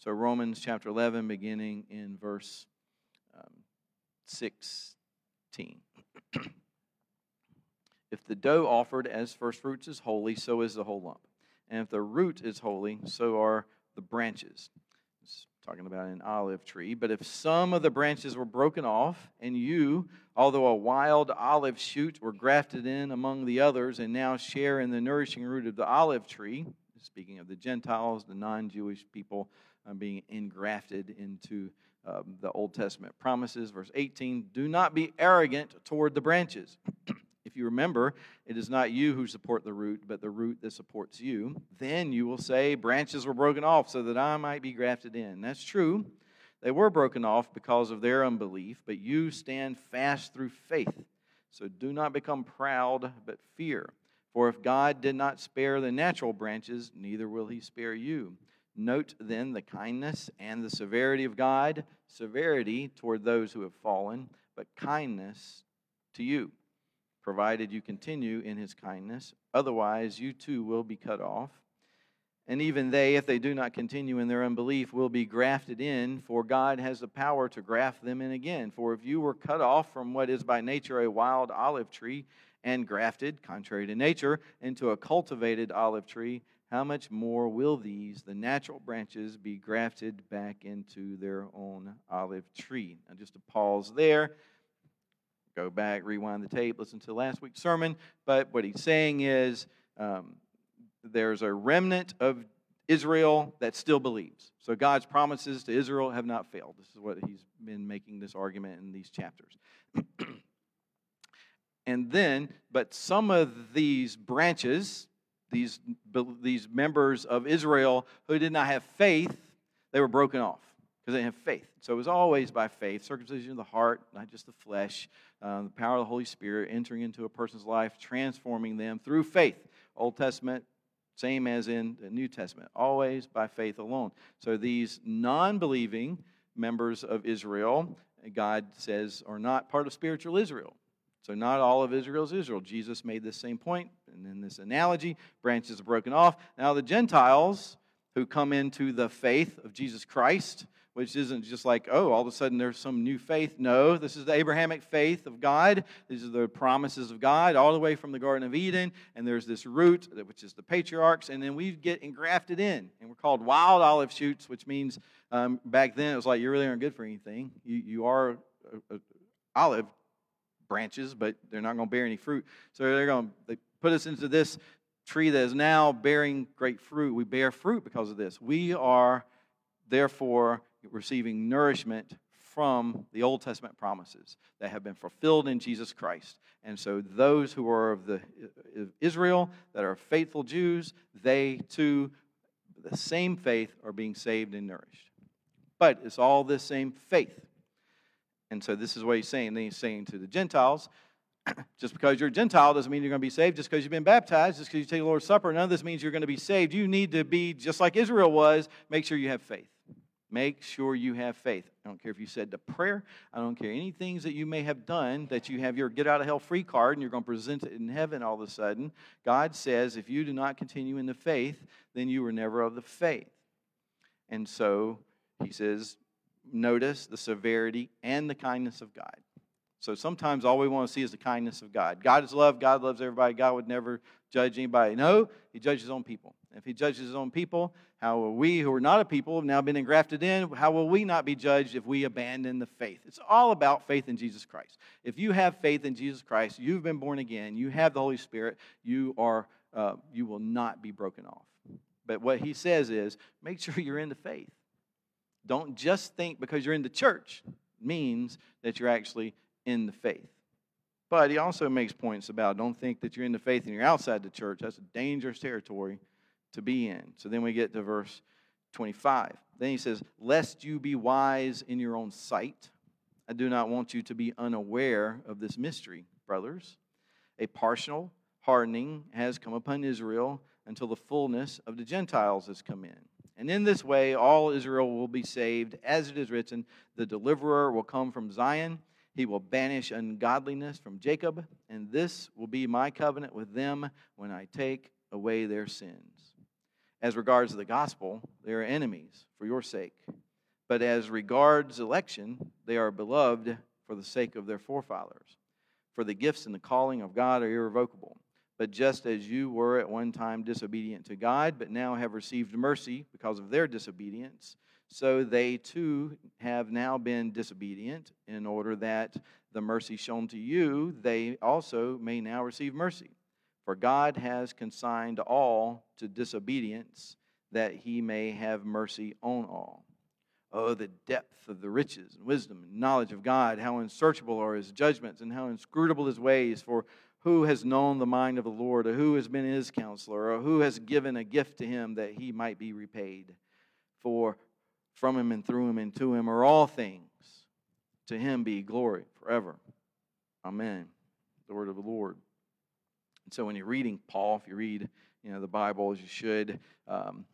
So, Romans chapter 11, beginning in verse um, 16. if the dough offered as first fruits is holy, so is the whole lump. And if the root is holy, so are the branches. It's talking about an olive tree. But if some of the branches were broken off, and you, although a wild olive shoot, were grafted in among the others, and now share in the nourishing root of the olive tree, speaking of the Gentiles, the non Jewish people uh, being engrafted into um, the Old Testament promises. Verse 18 Do not be arrogant toward the branches. If you remember, it is not you who support the root, but the root that supports you. Then you will say, Branches were broken off so that I might be grafted in. That's true. They were broken off because of their unbelief, but you stand fast through faith. So do not become proud, but fear. For if God did not spare the natural branches, neither will he spare you. Note then the kindness and the severity of God severity toward those who have fallen, but kindness to you provided you continue in his kindness. Otherwise, you too will be cut off. And even they, if they do not continue in their unbelief, will be grafted in, for God has the power to graft them in again. For if you were cut off from what is by nature a wild olive tree and grafted, contrary to nature, into a cultivated olive tree, how much more will these, the natural branches, be grafted back into their own olive tree? Now, just to pause there go back, rewind the tape, listen to last week's sermon. But what he's saying is um, there's a remnant of Israel that still believes. So God's promises to Israel have not failed. This is what he's been making this argument in these chapters. and then, but some of these branches, these, these members of Israel who did not have faith, they were broken off because they didn't have faith. So it was always by faith, circumcision of the heart, not just the flesh, uh, the power of the Holy Spirit entering into a person's life, transforming them through faith. Old Testament, same as in the New Testament, always by faith alone. So these non believing members of Israel, God says, are not part of spiritual Israel. So, not all of Israel is Israel. Jesus made this same point, and in this analogy, branches are broken off. Now, the Gentiles who come into the faith of Jesus Christ, which isn't just like, oh, all of a sudden there's some new faith. No, this is the Abrahamic faith of God. These are the promises of God all the way from the Garden of Eden. And there's this root, which is the patriarchs. And then we get engrafted in. And we're called wild olive shoots, which means um, back then it was like you really aren't good for anything. You, you are a, a olive branches, but they're not going to bear any fruit. So they're going to put us into this tree that is now bearing great fruit. We bear fruit because of this. We are, therefore, receiving nourishment from the Old Testament promises that have been fulfilled in Jesus Christ. And so those who are of the uh, of Israel that are faithful Jews, they too the same faith are being saved and nourished. But it's all the same faith. And so this is what he's saying. Then he's saying to the Gentiles, just because you're a Gentile doesn't mean you're going to be saved. Just because you've been baptized, just because you take the Lord's Supper, none of this means you're going to be saved. You need to be just like Israel was. Make sure you have faith. Make sure you have faith. I don't care if you said the prayer. I don't care any things that you may have done that you have your get out of hell free card and you're going to present it in heaven all of a sudden. God says if you do not continue in the faith, then you were never of the faith. And so he says, notice the severity and the kindness of God. So sometimes all we want to see is the kindness of God. God is love. God loves everybody. God would never judge anybody. No, he judges his own people. If he judges his own people, how will we, who are not a people, have now been engrafted in, how will we not be judged if we abandon the faith? It's all about faith in Jesus Christ. If you have faith in Jesus Christ, you've been born again, you have the Holy Spirit, you, are, uh, you will not be broken off. But what he says is make sure you're in the faith. Don't just think because you're in the church means that you're actually in the faith. But he also makes points about don't think that you're in the faith and you're outside the church. That's a dangerous territory to be in. So then we get to verse 25. Then he says, Lest you be wise in your own sight, I do not want you to be unaware of this mystery, brothers. A partial hardening has come upon Israel until the fullness of the Gentiles has come in. And in this way, all Israel will be saved, as it is written, the deliverer will come from Zion. He will banish ungodliness from Jacob, and this will be my covenant with them when I take away their sins. As regards the gospel, they are enemies for your sake. But as regards election, they are beloved for the sake of their forefathers. For the gifts and the calling of God are irrevocable. But just as you were at one time disobedient to God, but now have received mercy because of their disobedience, so they too have now been disobedient, in order that the mercy shown to you, they also may now receive mercy. For God has consigned all to disobedience, that he may have mercy on all. Oh, the depth of the riches and wisdom and knowledge of God, how unsearchable are his judgments and how inscrutable his ways. For who has known the mind of the Lord, or who has been his counselor, or who has given a gift to him that he might be repaid? For from him and through him and to him are all things. To him be glory forever. Amen. The word of the Lord. And so when you're reading Paul, if you read you know, the Bible as you should, um,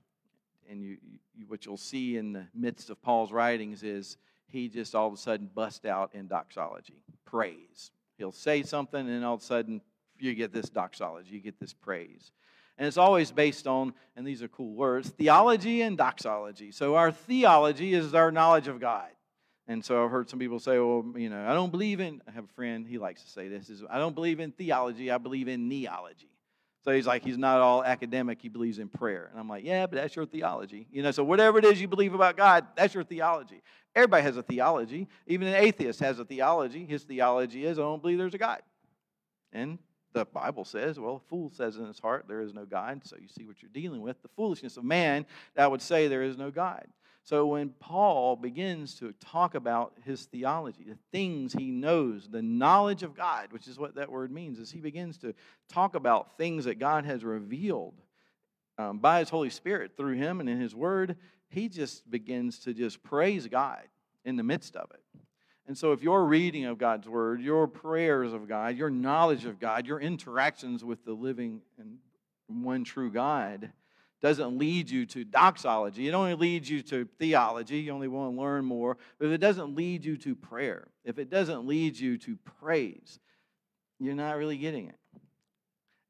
and you, you, what you'll see in the midst of Paul's writings is he just all of a sudden busts out in doxology, praise. He'll say something, and all of a sudden you get this doxology, you get this praise. And it's always based on, and these are cool words, theology and doxology. So our theology is our knowledge of God. And so I've heard some people say, well, you know, I don't believe in, I have a friend, he likes to say this, is I don't believe in theology, I believe in kneeology. So he's like, he's not all academic, he believes in prayer. And I'm like, yeah, but that's your theology. You know, so whatever it is you believe about God, that's your theology. Everybody has a theology. Even an atheist has a theology. His theology is, I don't believe there's a God. And the Bible says, well, a fool says in his heart, there is no God. So you see what you're dealing with. The foolishness of man that would say there is no God. So when Paul begins to talk about his theology, the things he knows, the knowledge of God, which is what that word means, as he begins to talk about things that God has revealed um, by his Holy Spirit through him and in his word, he just begins to just praise God in the midst of it. And so, if your reading of God's word, your prayers of God, your knowledge of God, your interactions with the living and one true God, doesn't lead you to doxology. It only leads you to theology. You only want to learn more. But if it doesn't lead you to prayer, if it doesn't lead you to praise, you're not really getting it.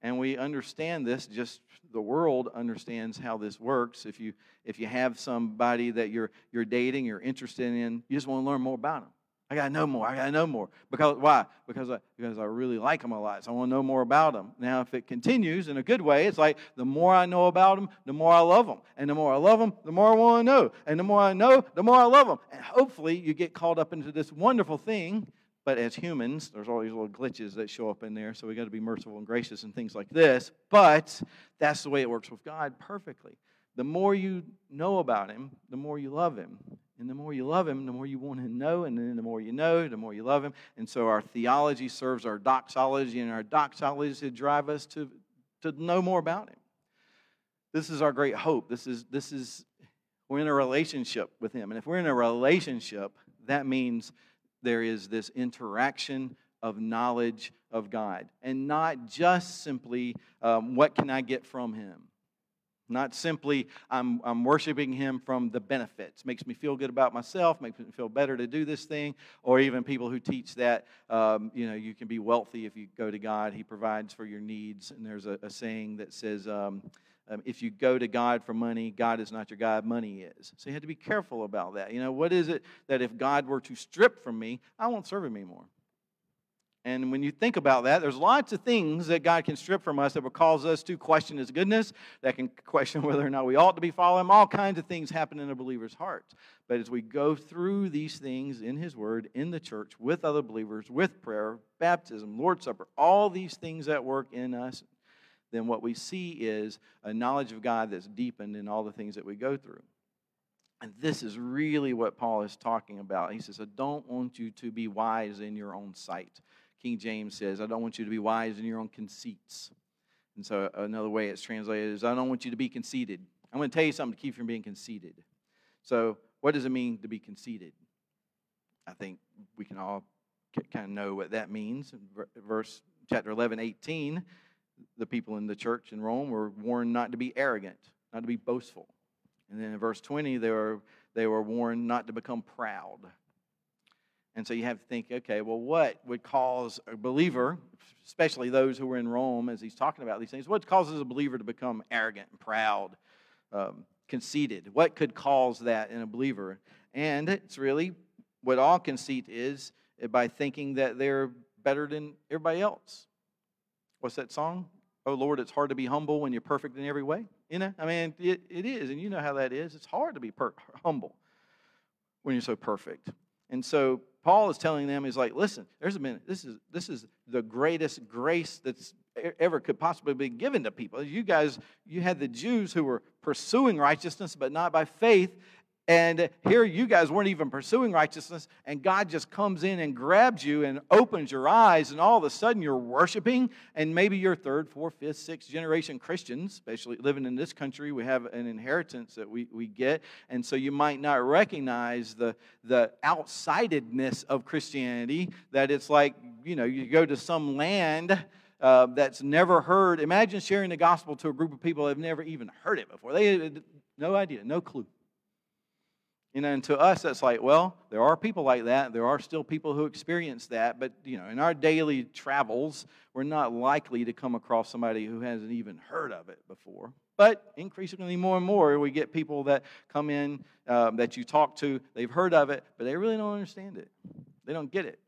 And we understand this, just the world understands how this works. If you if you have somebody that you're you're dating, you're interested in, you just want to learn more about them. I got to know more. I got to know more. Because why? Because I, because I really like them a lot. So I want to know more about them. Now, if it continues in a good way, it's like the more I know about them, the more I love them. And the more I love them, the more I want to know. And the more I know, the more I love them. And hopefully, you get caught up into this wonderful thing. But as humans, there's all these little glitches that show up in there. So we got to be merciful and gracious and things like this. But that's the way it works with God perfectly. The more you know about Him, the more you love Him. And the more you love him, the more you want to know. And then the more you know, the more you love him. And so our theology serves our doxology, and our doxology to drive us to, to know more about him. This is our great hope. This is, this is, we're in a relationship with him. And if we're in a relationship, that means there is this interaction of knowledge of God. And not just simply, um, what can I get from him? Not simply, I'm, I'm worshiping Him from the benefits. Makes me feel good about myself, makes me feel better to do this thing. Or even people who teach that, um, you know, you can be wealthy if you go to God. He provides for your needs. And there's a, a saying that says, um, um, if you go to God for money, God is not your God, money is. So you have to be careful about that. You know, what is it that if God were to strip from me, I won't serve Him anymore? And when you think about that, there's lots of things that God can strip from us that will cause us to question His goodness, that can question whether or not we ought to be following Him. All kinds of things happen in a believer's heart. But as we go through these things in His Word, in the church, with other believers, with prayer, baptism, Lord's Supper, all these things that work in us, then what we see is a knowledge of God that's deepened in all the things that we go through. And this is really what Paul is talking about. He says, I don't want you to be wise in your own sight. King James says, I don't want you to be wise in your own conceits. And so uh, another way it's translated is, I don't want you to be conceited. I'm going to tell you something to keep you from being conceited. So, what does it mean to be conceited? I think we can all kind of know what that means. Verse chapter 11, 18, the people in the church in Rome were warned not to be arrogant, not to be boastful. And then in verse 20, they were, they were warned not to become proud. And so you have to think, okay, well, what would cause a believer, especially those who were in Rome, as he's talking about these things, what causes a believer to become arrogant and proud? um, conceited. What could cause that in a believer? And it's really what all conceit is eh, by thinking that they're better than everybody else. What's that song? Oh Lord, it's hard to be humble when you're perfect in every way. You know, I mean, it, it is, and you know how that is. It's hard to be per- humble when you're so perfect. And so Paul is telling them, he's like, listen, there's a minute. This is this is the greatest grace that's ever could possibly be given to people. You guys, you had the Jews who were pursuing righteousness, but not by faith. And here you guys weren't even pursuing righteousness, and God just comes in and grabs you and opens your eyes, and all of a sudden you're worshiping. And maybe you're third, fourth, fifth, sixth generation Christians, especially living in this country. We have an inheritance that we, we get. And so you might not recognize the, the outsidedness of Christianity, that it's like, you know, you go to some land. Uh, that's never heard. Imagine sharing the gospel to a group of people that have never even heard it before. They had no idea, no clue. You know, and to us, that's like, well, there are people like that. There are still people who experience that. But, you know, in our daily travels, we're not likely to come across somebody who hasn't even heard of it before. But increasingly more and more, we get people that come in um, that you talk to, they've heard of it, but they really don't understand it. They don't get it.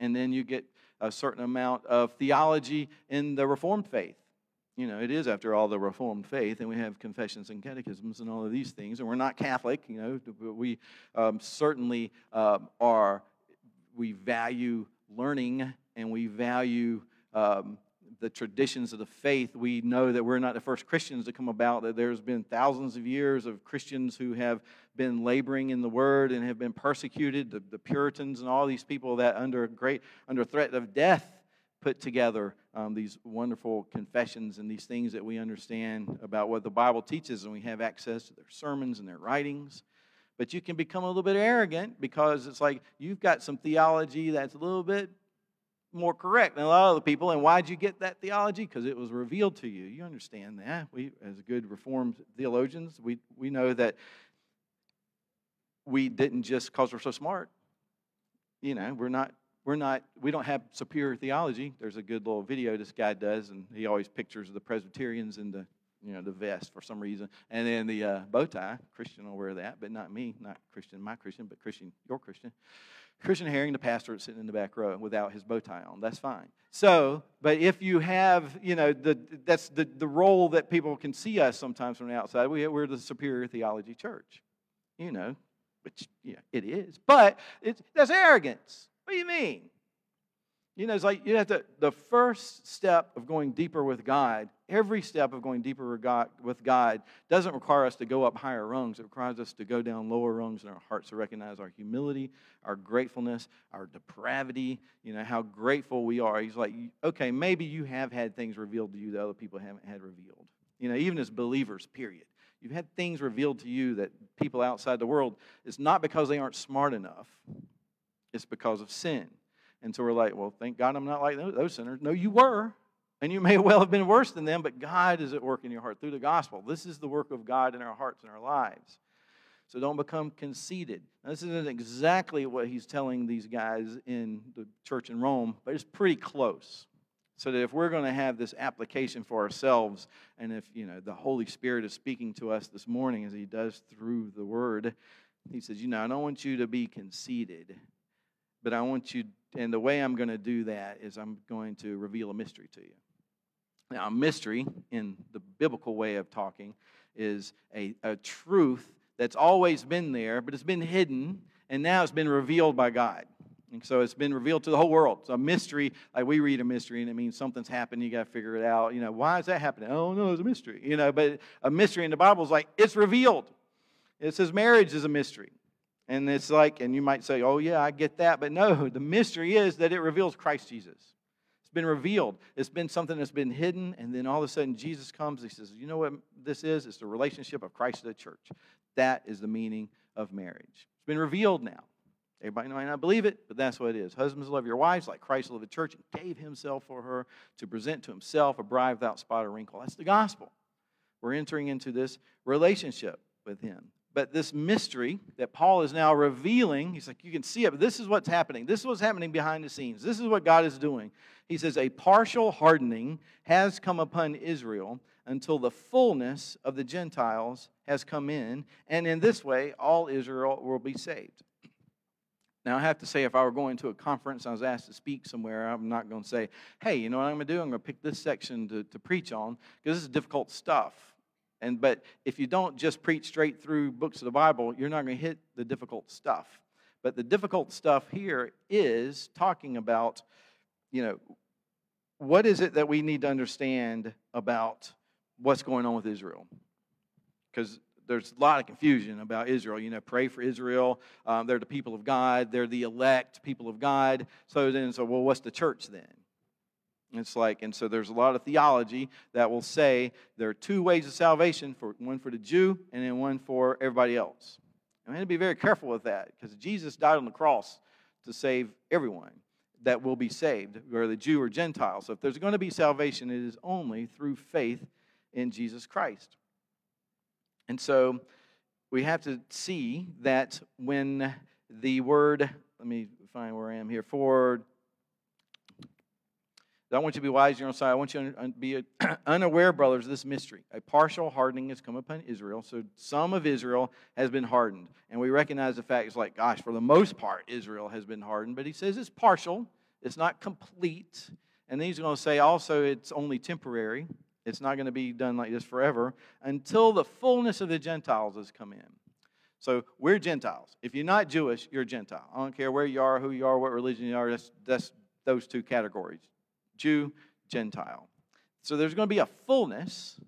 And then you get a certain amount of theology in the Reformed faith you know, it is, after all, the Reformed faith, and we have confessions and catechisms and all of these things, and we're not Catholic, you know, but we um, certainly um, are, we value learning and we value um, the traditions of the faith. We know that we're not the first Christians to come about, that there's been thousands of years of Christians who have been laboring in the word and have been persecuted, the, the Puritans and all these people that under great, under threat of death, put together um, these wonderful confessions and these things that we understand about what the Bible teaches, and we have access to their sermons and their writings. But you can become a little bit arrogant because it's like you've got some theology that's a little bit more correct than a lot of the people. And why'd you get that theology? Because it was revealed to you. You understand that. We, as good Reformed theologians, we, we know that we didn't just because we're so smart. You know, we're not we're not we don't have superior theology. There's a good little video this guy does and he always pictures the presbyterians in the you know the vest for some reason. And then the uh, bow tie. Christian will wear that but not me. Not christian my christian but christian your christian. Christian herring the pastor sitting in the back row without his bow tie on. That's fine. So but if you have you know the that's the, the role that people can see us sometimes from the outside we, we're the superior theology church you know which yeah it is. But it's that's arrogance what do you mean? You know, it's like you have to, the first step of going deeper with God, every step of going deeper with God doesn't require us to go up higher rungs. It requires us to go down lower rungs in our hearts to recognize our humility, our gratefulness, our depravity, you know, how grateful we are. He's like, okay, maybe you have had things revealed to you that other people haven't had revealed. You know, even as believers, period. You've had things revealed to you that people outside the world, it's not because they aren't smart enough it's because of sin. And so we're like, well, thank God I'm not like those sinners. No, you were. And you may well have been worse than them, but God is at work in your heart through the gospel. This is the work of God in our hearts and our lives. So don't become conceited. Now, this isn't exactly what he's telling these guys in the church in Rome, but it's pretty close. So that if we're going to have this application for ourselves, and if you know the Holy Spirit is speaking to us this morning as He does through the Word, He says, you know, I don't want you to be conceited but I want you, and the way I'm going to do that is I'm going to reveal a mystery to you. Now, a mystery, in the biblical way of talking, is a, a truth that's always been there, but it's been hidden, and now it's been revealed by God. And so it's been revealed to the whole world. It's a mystery, like we read a mystery, and it means something's happened. You got to figure it out. You know, why is that happening? Oh no, it's a mystery. You know, but a mystery in the Bible is like it's revealed. It says marriage is a mystery. And it's like, and you might say, oh, yeah, I get that. But no, the mystery is that it reveals Christ Jesus. It's been revealed. It's been something that's been hidden. And then all of a sudden, Jesus comes. He says, you know what this is? It's the relationship of Christ to the church. That is the meaning of marriage. It's been revealed now. Everybody might not believe it, but that's what it is. Husbands, love your wives like Christ loved the church and gave himself for her to present to himself a bride without spot or wrinkle. That's the gospel. We're entering into this relationship with him. But this mystery that Paul is now revealing, he's like, you can see it, but this is what's happening. This is what's happening behind the scenes. This is what God is doing. He says, a partial hardening has come upon Israel until the fullness of the Gentiles has come in, and in this way, all Israel will be saved. Now, I have to say, if I were going to a conference and I was asked to speak somewhere, I'm not going to say, hey, you know what I'm going to do? I'm going to pick this section to, to preach on because this is difficult stuff. And, but if you don't just preach straight through books of the Bible, you're not going to hit the difficult stuff. But the difficult stuff here is talking about, you know, what is it that we need to understand about what's going on with Israel? Because there's a lot of confusion about Israel. You know, pray for Israel. Um, they're the people of God. They're the elect people of God. So then, so well, what's the church then? It's like, and so there's a lot of theology that will say there are two ways of salvation for one for the Jew and then one for everybody else. I mean, to be very careful with that because Jesus died on the cross to save everyone that will be saved, whether the Jew or Gentile. So if there's going to be salvation, it is only through faith in Jesus Christ. And so we have to see that when the word, let me find where I am here, for I want you to be wise in your own sight. I want you to be uh, unaware, brothers, of this mystery. A partial hardening has come upon Israel. So some of Israel has been hardened. And we recognize the fact it's like, gosh, for the most part, Israel has been hardened. But he says it's partial, it's not complete. And then he's going to say also it's only temporary. It's not going to be done like this forever until the fullness of the Gentiles has come in. So we're Gentiles. If you're not Jewish, you're a Gentile. I don't care where you are, who you are, what religion you are. That's, that's those two categories Jew, Gentile. So there's going to be a fullness,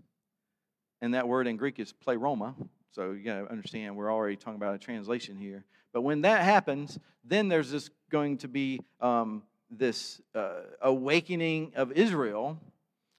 and that word in Greek is pleroma. So you got to understand we're already talking about a translation here. But when that happens, then there's this going to be um, this uh, awakening of Israel,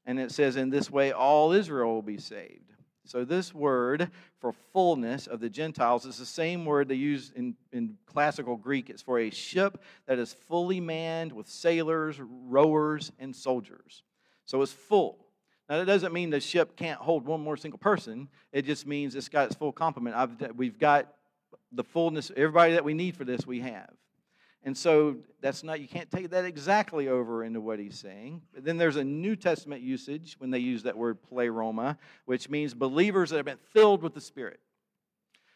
and it says, "In this way, all Israel will be saved." So, this word for fullness of the Gentiles is the same word they use in, in classical Greek. It's for a ship that is fully manned with sailors, rowers, and soldiers. So, it's full. Now, that doesn't mean the ship can't hold one more single person. It just means it's got its full complement. I've, we've got the fullness, everybody that we need for this, we have. And so that's not, you can't take that exactly over into what he's saying. But then there's a New Testament usage when they use that word pleroma, which means believers that have been filled with the Spirit.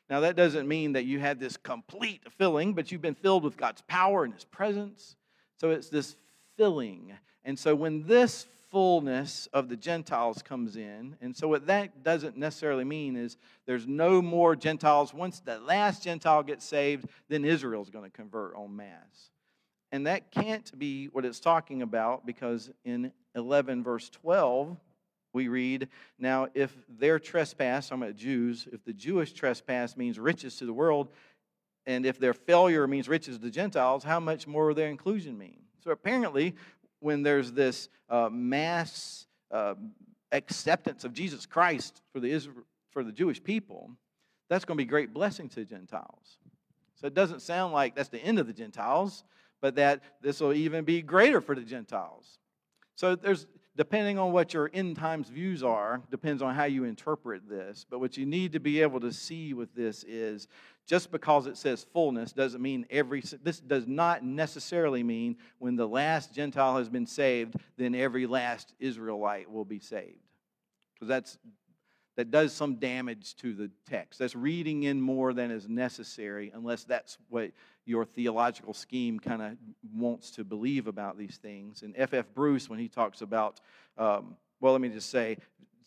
Now, that doesn't mean that you had this complete filling, but you've been filled with God's power and His presence. So it's this filling. And so when this fullness of the Gentiles comes in. And so, what that doesn't necessarily mean is there's no more Gentiles. Once the last Gentile gets saved, then Israel's going to convert en masse. And that can't be what it's talking about because in 11, verse 12, we read, Now, if their trespass, I'm about Jews, if the Jewish trespass means riches to the world, and if their failure means riches to the Gentiles, how much more will their inclusion mean? So apparently, when there's this uh, mass uh, acceptance of Jesus Christ for the, Israel, for the Jewish people, that's going to be great blessing to Gentiles. So it doesn't sound like that's the end of the Gentiles, but that this will even be greater for the Gentiles. So there's depending on what your end times views are, depends on how you interpret this. But what you need to be able to see with this is just because it says fullness doesn't mean every, this does not necessarily mean when the last Gentile has been saved, then every last Israelite will be saved. Because that's, that does some damage to the text. That's reading in more than is necessary, unless that's what your theological scheme kind of wants to believe about these things. And F.F. F. Bruce, when he talks about, um, well, let me just say,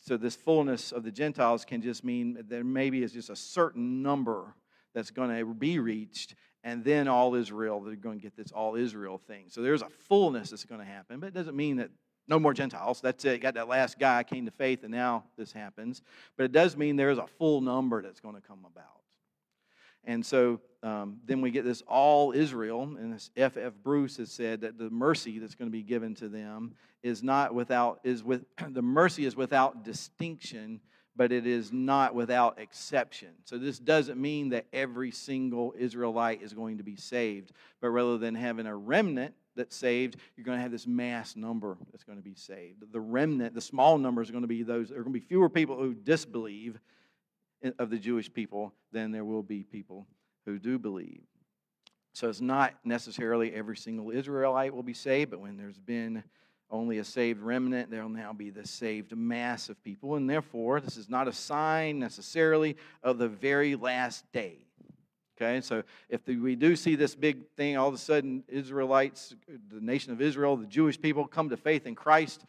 so this fullness of the Gentiles can just mean there maybe is just a certain number that's going to be reached, and then all Israel, they're going to get this all Israel thing. So there's a fullness that's going to happen, but it doesn't mean that no more Gentiles. That's it. Got that last guy came to faith, and now this happens. But it does mean there is a full number that's going to come about. And so um, then we get this all Israel, and this F. F. Bruce has said that the mercy that's going to be given to them is not without is with the mercy is without distinction, but it is not without exception. So this doesn't mean that every single Israelite is going to be saved, but rather than having a remnant that's saved, you're going to have this mass number that's going to be saved. The remnant, the small number is going to be those. There are going to be fewer people who disbelieve of the Jewish people than there will be people who do believe. So it's not necessarily every single Israelite will be saved, but when there's been only a saved remnant, there will now be the saved mass of people. And therefore, this is not a sign necessarily of the very last day. Okay, so if the, we do see this big thing, all of a sudden, Israelites, the nation of Israel, the Jewish people come to faith in Christ,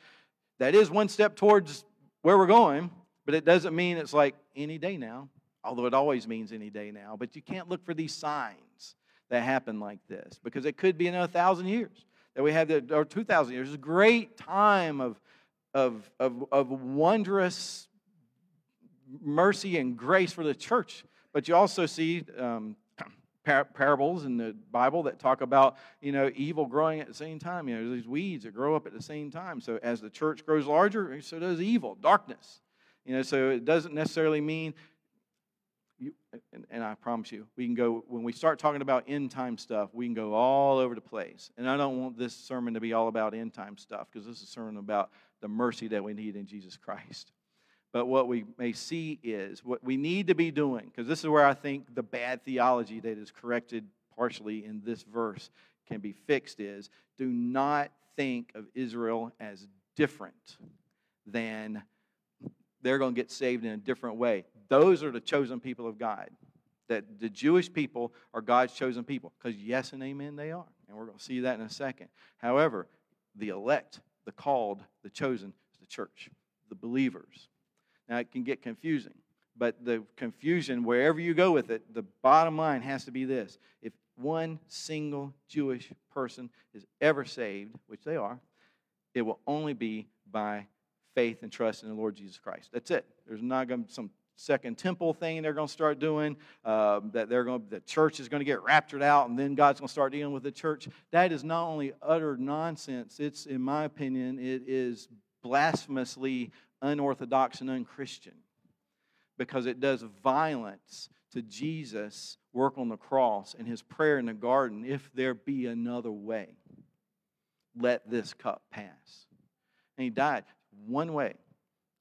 that is one step towards where we're going, but it doesn't mean it's like any day now, although it always means any day now. But you can't look for these signs that happen like this because it could be another thousand years that we have, the, or 2,000 years. A great time of, of, of, of wondrous mercy and grace for the church but you also see um, par- parables in the Bible that talk about, you know, evil growing at the same time. You know, these weeds that grow up at the same time. So as the church grows larger, so does evil, darkness. You know, so it doesn't necessarily mean and, and, I promise you, we can go, when we start talking about end time stuff, we can go all over the place. And I don't want this sermon to be all about end time stuff because this is a sermon about the mercy that we need in Jesus Christ. But what we may see is what we need to be doing, because this is where I think the bad theology that is corrected partially in this verse can be fixed is do not think of Israel as different than they're going to get saved in a different way. Those are the chosen people of God. That the Jewish people are God's chosen people. Because, yes and amen, they are. And we're going to see that in a second. However, the elect, the called, the chosen is the church, the believers. Now, it can get confusing, but the confusion, wherever you go with it, the bottom line has to be this. If one single Jewish person is ever saved, which they are, it will only be by faith and trust in the Lord Jesus Christ. That's it. There's not going to be some second temple thing they're going to start doing. Uh, that they're going, the church is going to get raptured out, and then God's going to start dealing with the church. That is not only utter nonsense. It's, in my opinion, it is blasphemously unorthodox and unchristian because it does violence to Jesus' work on the cross and his prayer in the garden if there be another way, let this cup pass. And he died one way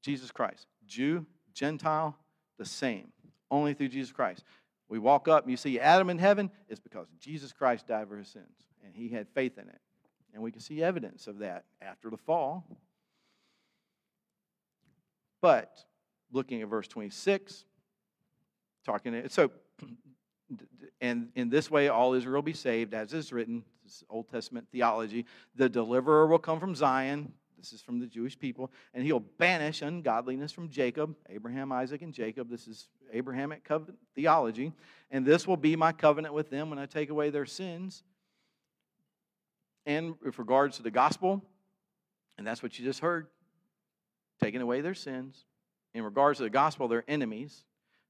Jesus Christ. Jew, Gentile, the same. Only through Jesus Christ. We walk up and you see Adam in heaven, it's because Jesus Christ died for his sins and he had faith in it. And we can see evidence of that after the fall. But looking at verse 26, talking, so, and in this way all Israel will be saved, as is written, this is Old Testament theology. The deliverer will come from Zion. This is from the Jewish people. And he'll banish ungodliness from Jacob, Abraham, Isaac, and Jacob. This is Abrahamic covenant theology. And this will be my covenant with them when I take away their sins. And with regards to the gospel, and that's what you just heard, taking away their sins. In regards to the gospel, they're enemies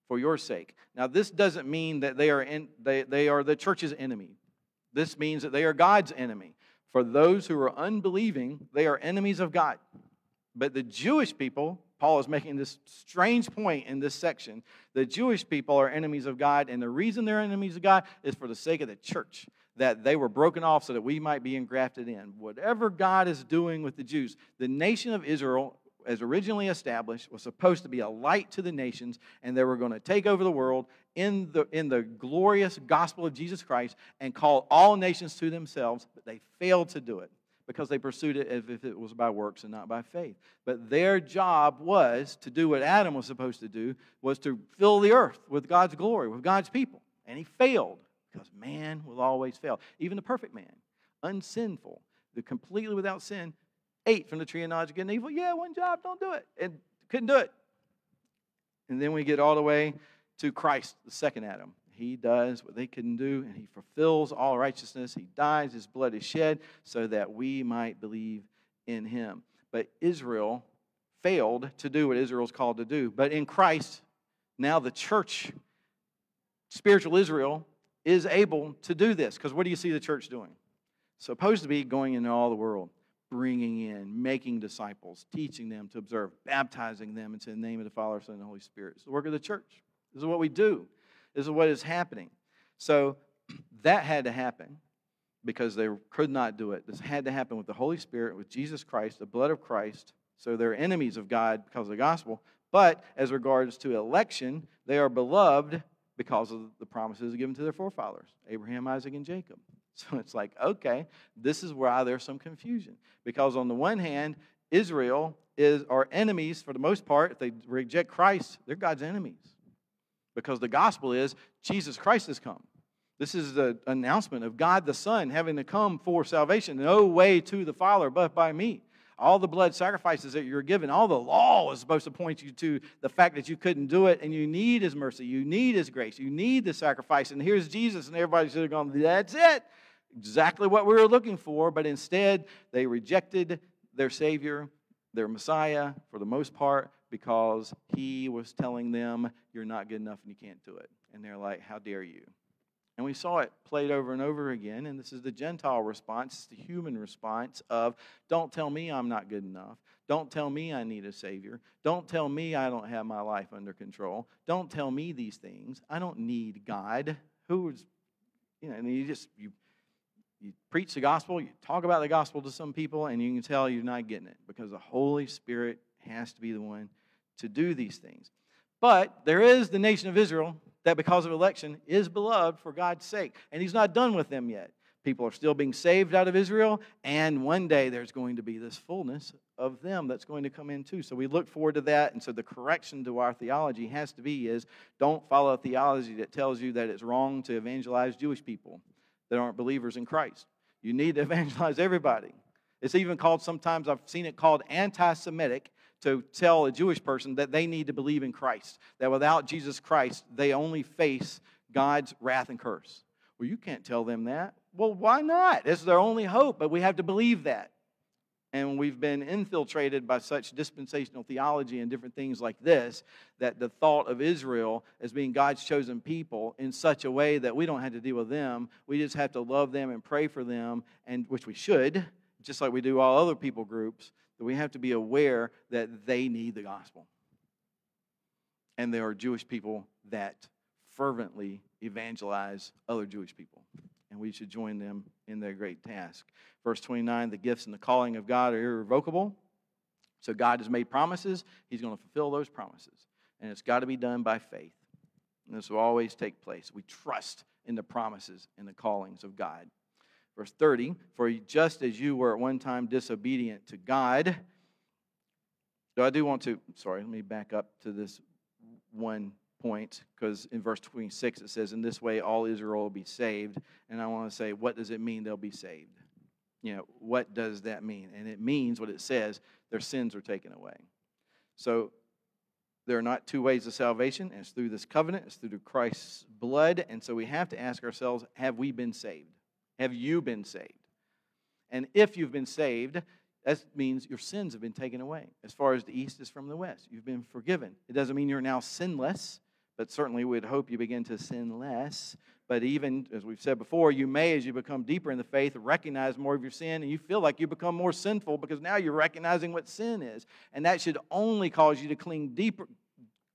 for your sake. Now, this doesn't mean that they are, in, they, they are the church's enemy. This means that they are God's enemy. For those who are unbelieving, they are enemies of God. But the Jewish people, Paul is making this strange point in this section. The Jewish people are enemies of God, and the reason they're enemies of God is for the sake of the church that they were broken off so that we might be engrafted in. Whatever God is doing with the Jews, the nation of Israel as originally established, was supposed to be a light to the nations, and they were going to take over the world in the, in the glorious gospel of Jesus Christ and call all nations to themselves, but they failed to do it because they pursued it as if it was by works and not by faith. But their job was to do what Adam was supposed to do, was to fill the earth with God's glory, with God's people. And he failed because man will always fail. Even the perfect man, unsinful, the completely without sin, ate from the tree of knowledge of good and evil. Yeah, one job, don't do it. And couldn't do it. And then we get all the way to Christ, the second Adam. He does what they couldn't do, and he fulfills all righteousness. He dies, his blood is shed so that we might believe in him. But Israel failed to do what Israel's called to do. But in Christ, now the church, spiritual Israel, is able to do this. Because what do you see the church doing? Supposed to be going into all the world bringing in, making disciples, teaching them to observe, baptizing them into the name of the Father, Son, and the Holy Spirit. It's the work of the church. This is what we do. This is what is happening. So that had to happen because they could not do it. This had to happen with the Holy Spirit, with Jesus Christ, the blood of Christ. So they're enemies of God because of the gospel, But as regards to election, they are beloved because of the promises given to their forefathers Abraham, Isaac, and Jacob. So it's like, okay, this is why there's some confusion. Because on the one hand, Israel is our enemies for the most part. If they reject Christ, they're God's enemies. Because the gospel is Jesus Christ has come. This is the announcement of God the Son having to come for salvation. No way to the Father but by me. All the blood sacrifices that you're given, all the law is supposed to point you to the fact that you couldn't do it and you need His mercy. You need His grace. You need the sacrifice. And here's Jesus, and everybody's sitting going, That's it. Exactly what we were looking for. But instead, they rejected their Savior, their Messiah, for the most part, because He was telling them, You're not good enough and you can't do it. And they're like, How dare you? And we saw it played over and over again. And this is the Gentile response, it's the human response of, don't tell me I'm not good enough. Don't tell me I need a Savior. Don't tell me I don't have my life under control. Don't tell me these things. I don't need God. Who is, you know, and you just, you, you preach the gospel, you talk about the gospel to some people, and you can tell you're not getting it because the Holy Spirit has to be the one to do these things. But there is the nation of Israel that because of election is beloved for God's sake. And he's not done with them yet. People are still being saved out of Israel, and one day there's going to be this fullness of them that's going to come in too. So we look forward to that. And so the correction to our theology has to be is don't follow a theology that tells you that it's wrong to evangelize Jewish people that aren't believers in Christ. You need to evangelize everybody. It's even called sometimes I've seen it called anti-Semitic to tell a Jewish person that they need to believe in Christ, that without Jesus Christ, they only face God's wrath and curse. Well, you can't tell them that. Well, why not? It's their only hope, but we have to believe that. And we've been infiltrated by such dispensational theology and different things like this that the thought of Israel as being God's chosen people in such a way that we don't have to deal with them. We just have to love them and pray for them, and which we should, just like we do all other people groups that we have to be aware that they need the gospel. And there are Jewish people that fervently evangelize other Jewish people. And we should join them in their great task. Verse 29 the gifts and the calling of God are irrevocable. So God has made promises, He's going to fulfill those promises. And it's got to be done by faith. And this will always take place. We trust in the promises and the callings of God. Verse 30 For just as you were at one time disobedient to God, so I do want to, sorry, let me back up to this one point because in verse 26 it says, In this way all Israel will be saved. And I want to say, what does it mean they'll be saved? You know, what does that mean? And it means what it says their sins are taken away. So there are not two ways of salvation, it's through this covenant, it's through Christ's blood. And so we have to ask ourselves, have we been saved? Have you been saved? And if you've been saved, that means your sins have been taken away. As far as the east is from the west, you've been forgiven. It doesn't mean you're now sinless, but certainly we'd hope you begin to sin less. But even, as we've said before, you may, as you become deeper in the faith, recognize more of your sin, and you feel like you become more sinful because now you're recognizing what sin is. And that should only cause you to cling deeper,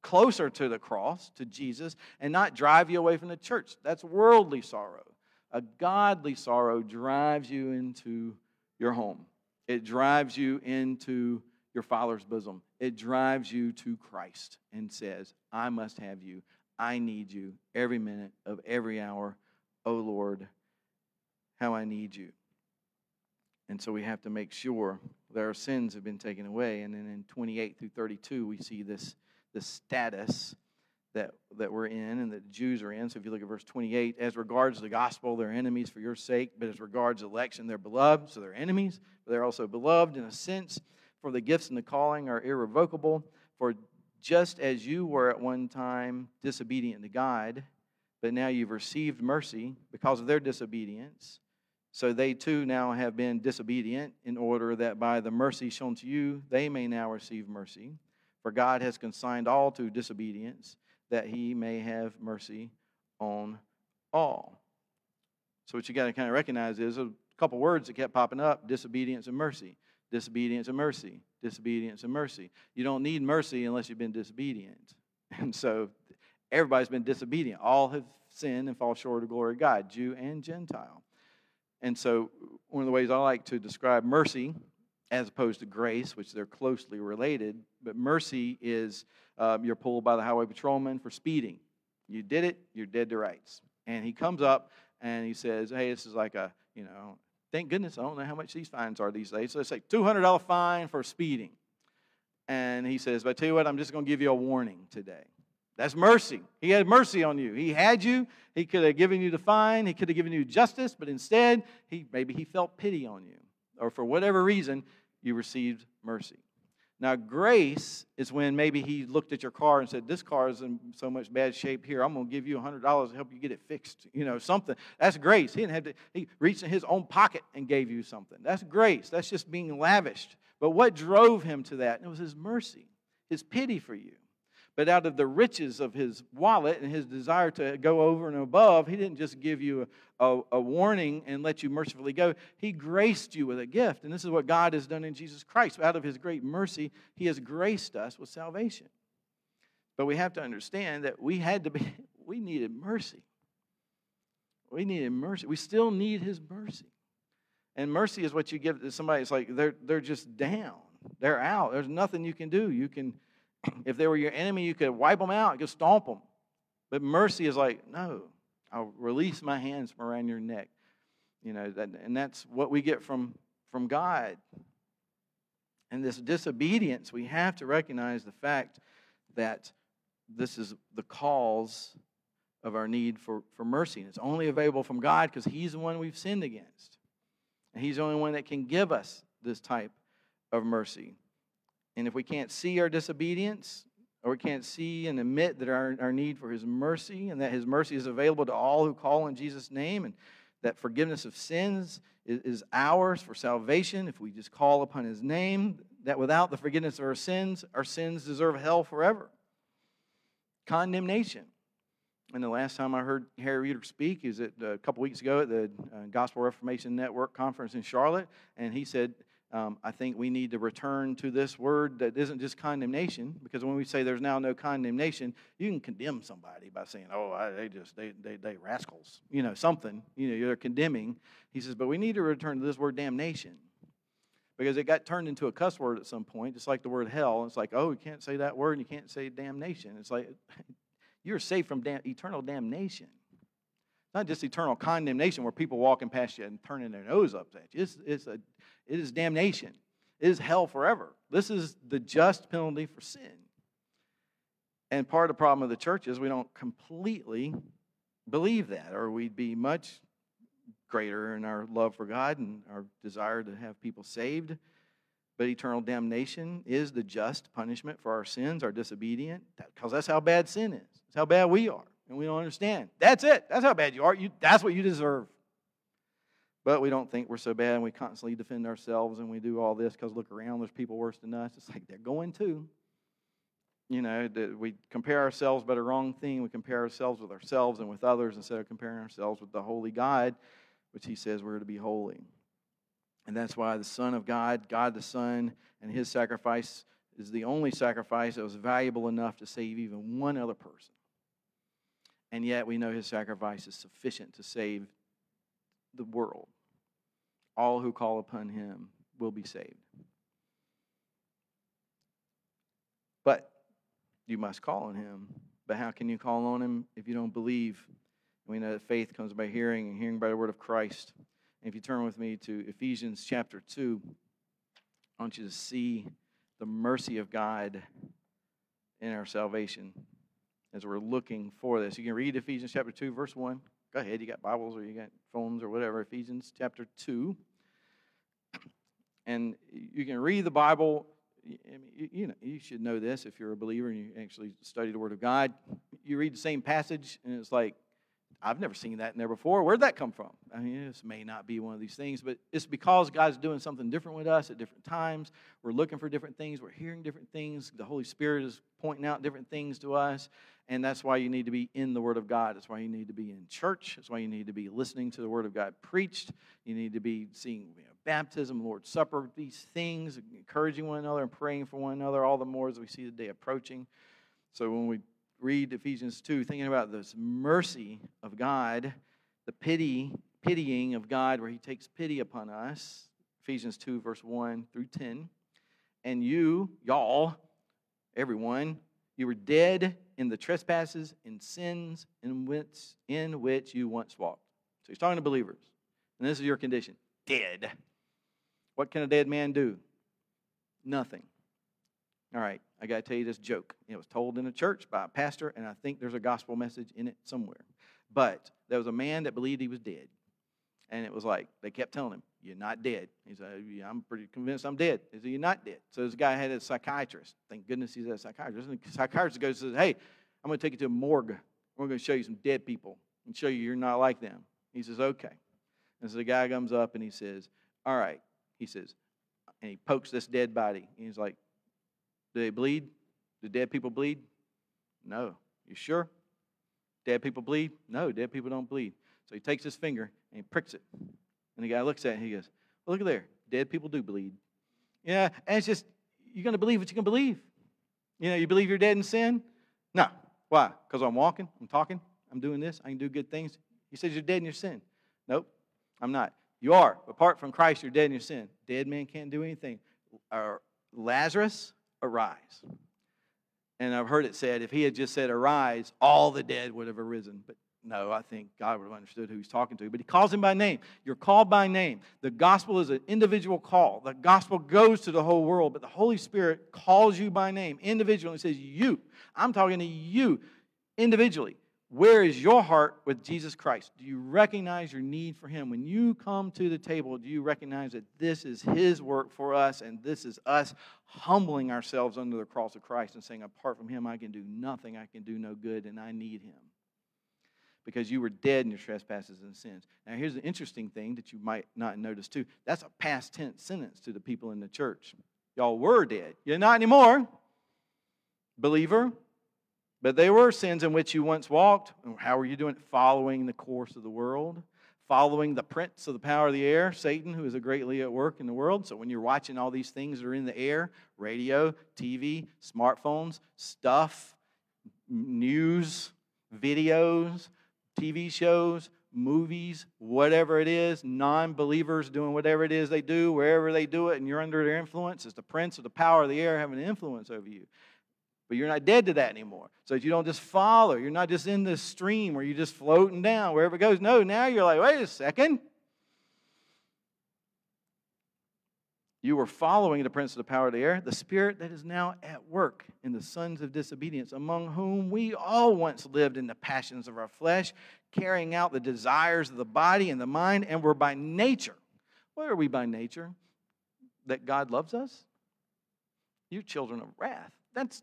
closer to the cross, to Jesus, and not drive you away from the church. That's worldly sorrow. A godly sorrow drives you into your home, it drives you into your Father's bosom. It drives you to Christ and says, I must have you. I need you every minute of every hour. Oh Lord, how I need you. And so we have to make sure that our sins have been taken away. And then in 28 through 32, we see this, this status that, that we're in and that the Jews are in. So if you look at verse 28, as regards the gospel, they're enemies for your sake, but as regards election, they're beloved. So they're enemies, but they're also beloved in a sense. For the gifts and the calling are irrevocable. For just as you were at one time disobedient to God, but now you've received mercy because of their disobedience, so they too now have been disobedient in order that by the mercy shown to you, they may now receive mercy. For God has consigned all to disobedience that he may have mercy on all. So, what you got to kind of recognize is a couple words that kept popping up disobedience and mercy. Disobedience and mercy. Disobedience and mercy. You don't need mercy unless you've been disobedient. And so, everybody's been disobedient. All have sinned and fall short of the glory of God, Jew and Gentile. And so, one of the ways I like to describe mercy as opposed to grace, which they're closely related. But mercy is um, you're pulled by the highway patrolman for speeding. You did it, you're dead to rights. And he comes up and he says, Hey, this is like a, you know, thank goodness I don't know how much these fines are these days. So let's say $200 fine for speeding. And he says, But I tell you what, I'm just going to give you a warning today. That's mercy. He had mercy on you. He had you. He could have given you the fine. He could have given you justice, but instead, he maybe he felt pity on you, or for whatever reason, you received mercy. Now, grace is when maybe he looked at your car and said, This car is in so much bad shape here. I'm going to give you $100 to help you get it fixed. You know, something. That's grace. He didn't have to, he reached in his own pocket and gave you something. That's grace. That's just being lavished. But what drove him to that? It was his mercy, his pity for you. But out of the riches of his wallet and his desire to go over and above, he didn't just give you a, a, a, warning and let you mercifully go. He graced you with a gift. And this is what God has done in Jesus Christ. Out of his great mercy, he has graced us with salvation. But we have to understand that we had to be, we needed mercy. We needed mercy. We still need his mercy. And mercy is what you give to somebody. It's like they're, they're just down. They're out. There's nothing you can do. You can if they were your enemy, you could wipe them out, you could stomp them. But mercy is like, no, I'll release my hands from around your neck. You know, that, and that's what we get from, from God. And this disobedience, we have to recognize the fact that this is the cause of our need for, for mercy. And it's only available from God because He's the one we've sinned against. And He's the only one that can give us this type of mercy. And if we can't see our disobedience, or we can't see and admit that our, our need for His mercy and that His mercy is available to all who call in Jesus' name, and that forgiveness of sins is, is ours for salvation if we just call upon His name, that without the forgiveness of our sins, our sins deserve hell forever. Condemnation. And the last time I heard Harry Reeder speak is uh, a couple weeks ago at the uh, Gospel Reformation Network conference in Charlotte, and he said um, I think we need to return to this word that isn't just condemnation, because when we say there's now no condemnation, you can condemn somebody by saying, "Oh, I, they just they, they they rascals," you know, something. You know, you're condemning. He says, but we need to return to this word damnation, because it got turned into a cuss word at some point, just like the word hell. It's like, oh, you can't say that word, and you can't say damnation. It's like you're safe from eternal damnation. Not just eternal condemnation where people walking past you and turning their nose up at you. It's, it's a it is damnation. It is hell forever. This is the just penalty for sin. And part of the problem of the church is we don't completely believe that, or we'd be much greater in our love for God and our desire to have people saved. But eternal damnation is the just punishment for our sins, our disobedience, because that's how bad sin is. It's how bad we are. And we don't understand. That's it. That's how bad you are. You, that's what you deserve. But we don't think we're so bad and we constantly defend ourselves and we do all this because look around, there's people worse than us. It's like they're going to. You know, we compare ourselves by the wrong thing. We compare ourselves with ourselves and with others instead of comparing ourselves with the holy God, which He says we're to be holy. And that's why the Son of God, God the Son, and His sacrifice is the only sacrifice that was valuable enough to save even one other person. And yet we know His sacrifice is sufficient to save the world. All who call upon him will be saved. But you must call on him. But how can you call on him if you don't believe? We know that faith comes by hearing, and hearing by the word of Christ. And if you turn with me to Ephesians chapter 2, I want you to see the mercy of God in our salvation as we're looking for this. You can read Ephesians chapter 2, verse 1. Go ahead, you got Bibles or you got phones or whatever. Ephesians chapter 2. And you can read the Bible. I mean, You know, you should know this if you're a believer and you actually study the Word of God. You read the same passage, and it's like, I've never seen that in there before. Where'd that come from? I mean, this may not be one of these things, but it's because God's doing something different with us at different times. We're looking for different things. We're hearing different things. The Holy Spirit is pointing out different things to us. And that's why you need to be in the Word of God. That's why you need to be in church. That's why you need to be listening to the Word of God preached. You need to be seeing you know, baptism, Lord's Supper, these things, encouraging one another and praying for one another, all the more as we see the day approaching. So when we read Ephesians 2, thinking about this mercy of God, the pity, pitying of God, where He takes pity upon us. Ephesians 2, verse 1 through 10. And you, y'all, everyone, you were dead in the trespasses and sins in which, in which you once walked. So he's talking to believers. And this is your condition dead. What can a dead man do? Nothing. All right, I got to tell you this joke. It was told in a church by a pastor, and I think there's a gospel message in it somewhere. But there was a man that believed he was dead. And it was like, they kept telling him, You're not dead. He said, I'm pretty convinced I'm dead. He said, You're not dead. So this guy had a psychiatrist. Thank goodness he's a psychiatrist. And the psychiatrist goes and says, Hey, I'm going to take you to a morgue. We're going to show you some dead people and show you you're not like them. He says, Okay. And so the guy comes up and he says, All right. He says, and he pokes this dead body. And he's like, Do they bleed? Do dead people bleed? No. You sure? Dead people bleed? No, dead people don't bleed. So he takes his finger and he pricks it. And the guy looks at it and he goes, well, Look at there. Dead people do bleed. Yeah, and it's just, you're going to believe what you can believe. You know, you believe you're dead in sin? No. Why? Because I'm walking, I'm talking, I'm doing this, I can do good things. He says you're dead in your sin. Nope, I'm not. You are. Apart from Christ, you're dead in your sin. Dead man can't do anything. Or Lazarus, arise. And I've heard it said if he had just said arise, all the dead would have arisen. But no, I think God would have understood who he's talking to. But he calls him by name. You're called by name. The gospel is an individual call. The gospel goes to the whole world, but the Holy Spirit calls you by name individually and says, You. I'm talking to you individually. Where is your heart with Jesus Christ? Do you recognize your need for Him? When you come to the table, do you recognize that this is His work for us and this is us humbling ourselves under the cross of Christ and saying, Apart from Him, I can do nothing, I can do no good, and I need Him? Because you were dead in your trespasses and sins. Now, here's an interesting thing that you might not notice too that's a past tense sentence to the people in the church. Y'all were dead. You're not anymore. Believer, but they were sins in which you once walked. How were you doing? Following the course of the world, following the prince of the power of the air, Satan, who is greatly at work in the world. So when you're watching all these things that are in the air radio, TV, smartphones, stuff, news, videos, TV shows, movies, whatever it is, non believers doing whatever it is they do, wherever they do it, and you're under their influence, it's the prince of the power of the air having an influence over you. But you're not dead to that anymore. So that you don't just follow. You're not just in this stream where you're just floating down wherever it goes. No, now you're like, wait a second. You were following the prince of the power of the air, the spirit that is now at work in the sons of disobedience, among whom we all once lived in the passions of our flesh, carrying out the desires of the body and the mind, and were by nature. What are we by nature? That God loves us? You children of wrath. That's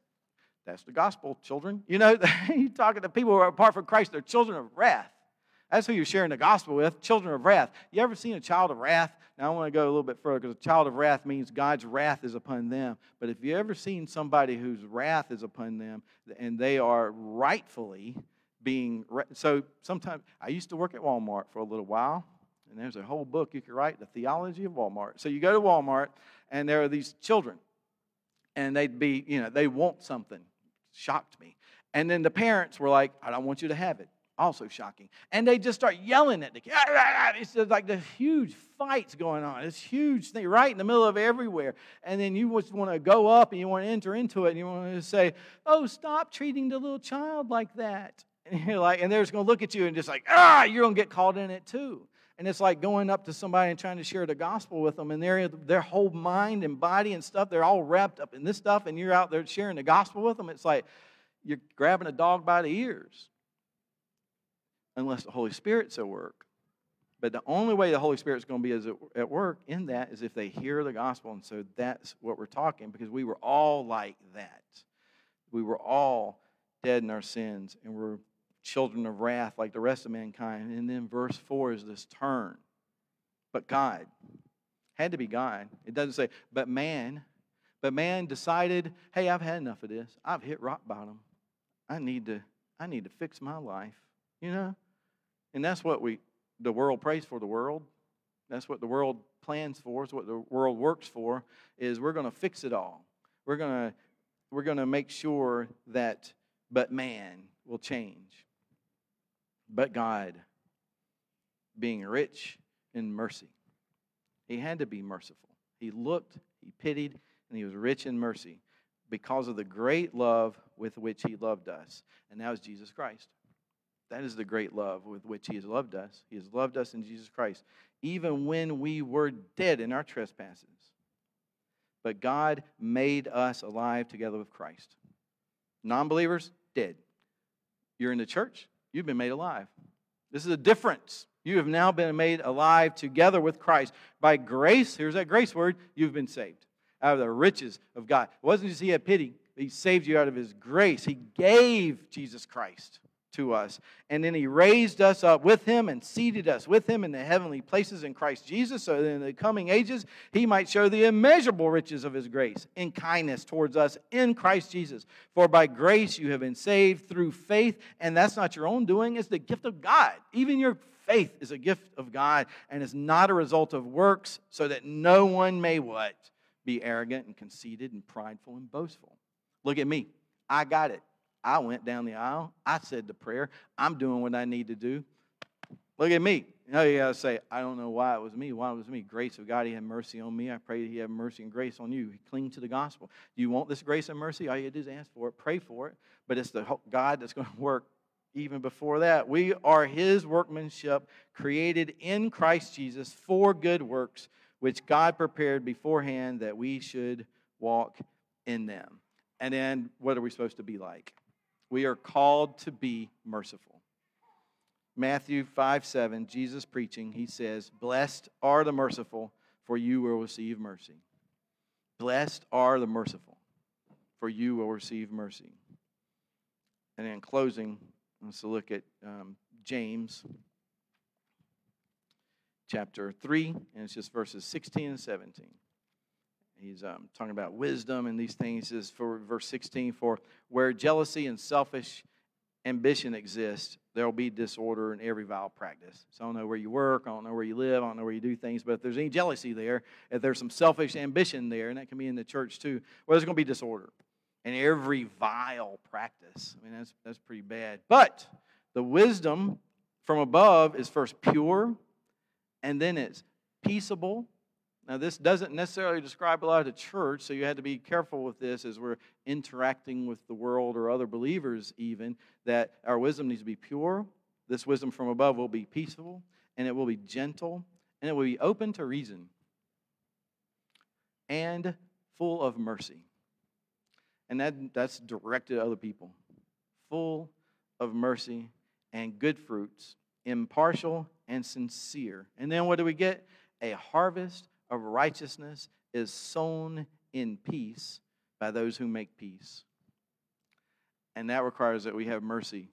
that's the gospel, children. You know, you're talking to people who are apart from Christ, they're children of wrath. That's who you're sharing the gospel with, children of wrath. You ever seen a child of wrath? Now, I want to go a little bit further because a child of wrath means God's wrath is upon them. But if you ever seen somebody whose wrath is upon them and they are rightfully being. So sometimes, I used to work at Walmart for a little while, and there's a whole book you could write, The Theology of Walmart. So you go to Walmart, and there are these children, and they'd be, you know, they want something shocked me. And then the parents were like, I don't want you to have it. Also shocking. And they just start yelling at the kid. It's just like the huge fights going on. This huge thing right in the middle of everywhere. And then you just want to go up and you want to enter into it and you want to say, Oh, stop treating the little child like that. And you're like, and they're just going to look at you and just like, ah, you're going to get caught in it too. And it's like going up to somebody and trying to share the gospel with them, and their, their whole mind and body and stuff, they're all wrapped up in this stuff, and you're out there sharing the gospel with them. It's like you're grabbing a dog by the ears, unless the Holy Spirit's at work. But the only way the Holy Spirit's going to be at work in that is if they hear the gospel. And so that's what we're talking because we were all like that. We were all dead in our sins and we're children of wrath like the rest of mankind. And then verse 4 is this turn. But God. Had to be God. It doesn't say, but man. But man decided, hey, I've had enough of this. I've hit rock bottom. I need to, I need to fix my life. You know? And that's what we the world prays for the world. That's what the world plans for, it's what the world works for, is we're going to fix it all. We're to we're to make sure that but man will change but God, being rich in mercy. He had to be merciful. He looked, he pitied, and he was rich in mercy because of the great love with which he loved us. And that was Jesus Christ. That is the great love with which he has loved us. He has loved us in Jesus Christ, even when we were dead in our trespasses. But God made us alive together with Christ. Non believers, dead. You're in the church, you've been made alive. This is a difference. You have now been made alive together with Christ. By grace, here's that grace word, you've been saved out of the riches of God. It wasn't just He had pity, He saved you out of His grace. He gave Jesus Christ to us. And then He raised us up with Him and seated us with Him in the heavenly places in Christ Jesus, so that in the coming ages He might show the immeasurable riches of His grace in kindness towards us in Christ Jesus. For by grace you have been saved through faith, and that's not your own doing, it's the gift of God. Even your faith is a gift of God and is not a result of works, so that no one may what? Be arrogant and conceited and prideful and boastful. Look at me. I got it. I went down the aisle. I said the prayer. I'm doing what I need to do. Look at me. Know, you got to say, I don't know why it was me. Why it was me? Grace of God, He had mercy on me. I pray He have mercy and grace on you. Cling to the gospel. Do you want this grace and mercy? All you do is ask for it, pray for it. But it's the God that's going to work even before that. We are His workmanship, created in Christ Jesus for good works, which God prepared beforehand that we should walk in them. And then, what are we supposed to be like? We are called to be merciful. Matthew 5 7, Jesus preaching, he says, Blessed are the merciful, for you will receive mercy. Blessed are the merciful, for you will receive mercy. And in closing, let's look at um, James chapter 3, and it's just verses 16 and 17. He's um, talking about wisdom and these things. Says, for verse 16, for where jealousy and selfish ambition exist, there will be disorder in every vile practice. So I don't know where you work, I don't know where you live, I don't know where you do things, but if there's any jealousy there, if there's some selfish ambition there, and that can be in the church too, well, there's going to be disorder in every vile practice. I mean, that's, that's pretty bad. But the wisdom from above is first pure, and then it's peaceable now, this doesn't necessarily describe a lot of the church, so you had to be careful with this as we're interacting with the world or other believers, even, that our wisdom needs to be pure. This wisdom from above will be peaceful, and it will be gentle, and it will be open to reason, and full of mercy. And that, that's directed at other people. Full of mercy and good fruits, impartial and sincere. And then what do we get? A harvest of righteousness is sown in peace by those who make peace. And that requires that we have mercy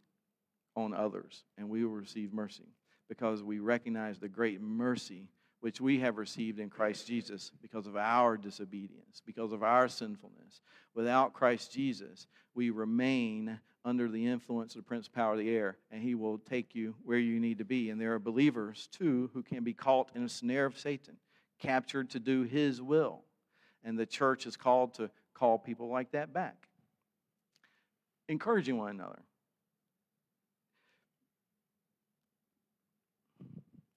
on others, and we will receive mercy because we recognize the great mercy which we have received in Christ Jesus because of our disobedience, because of our sinfulness. Without Christ Jesus, we remain under the influence of the prince power of the air, and he will take you where you need to be. And there are believers, too, who can be caught in a snare of Satan captured to do His will. And the church is called to call people like that back. Encouraging one another.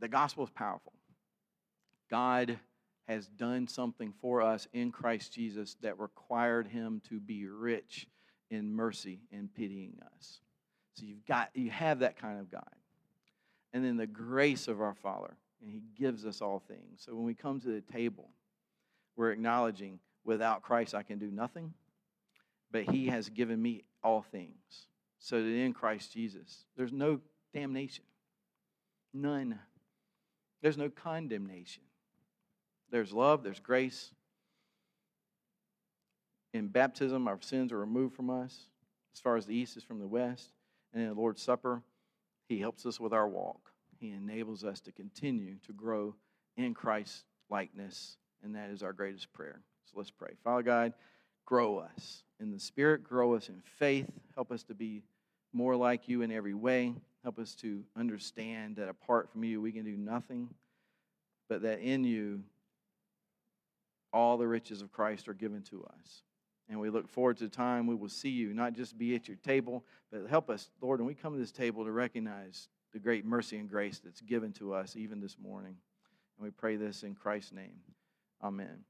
The gospel is powerful. God has done something for us in Christ Jesus that required him to be rich in mercy and pitying us. So you've got you have that kind of God. And then the grace of our Father and He gives us all things. So when we come to the table, we're acknowledging without Christ I can do nothing, but He has given me all things. So that in Christ Jesus, there's no damnation, none. There's no condemnation. There's love, there's grace. In baptism, our sins are removed from us as far as the east is from the west. And in the Lord's Supper, He helps us with our walk. He enables us to continue to grow in Christ's likeness, and that is our greatest prayer. So let's pray. Father God, grow us in the Spirit, grow us in faith, help us to be more like you in every way. Help us to understand that apart from you, we can do nothing, but that in you, all the riches of Christ are given to us. And we look forward to the time we will see you, not just be at your table, but help us, Lord, when we come to this table to recognize the great mercy and grace that's given to us even this morning. And we pray this in Christ's name. Amen.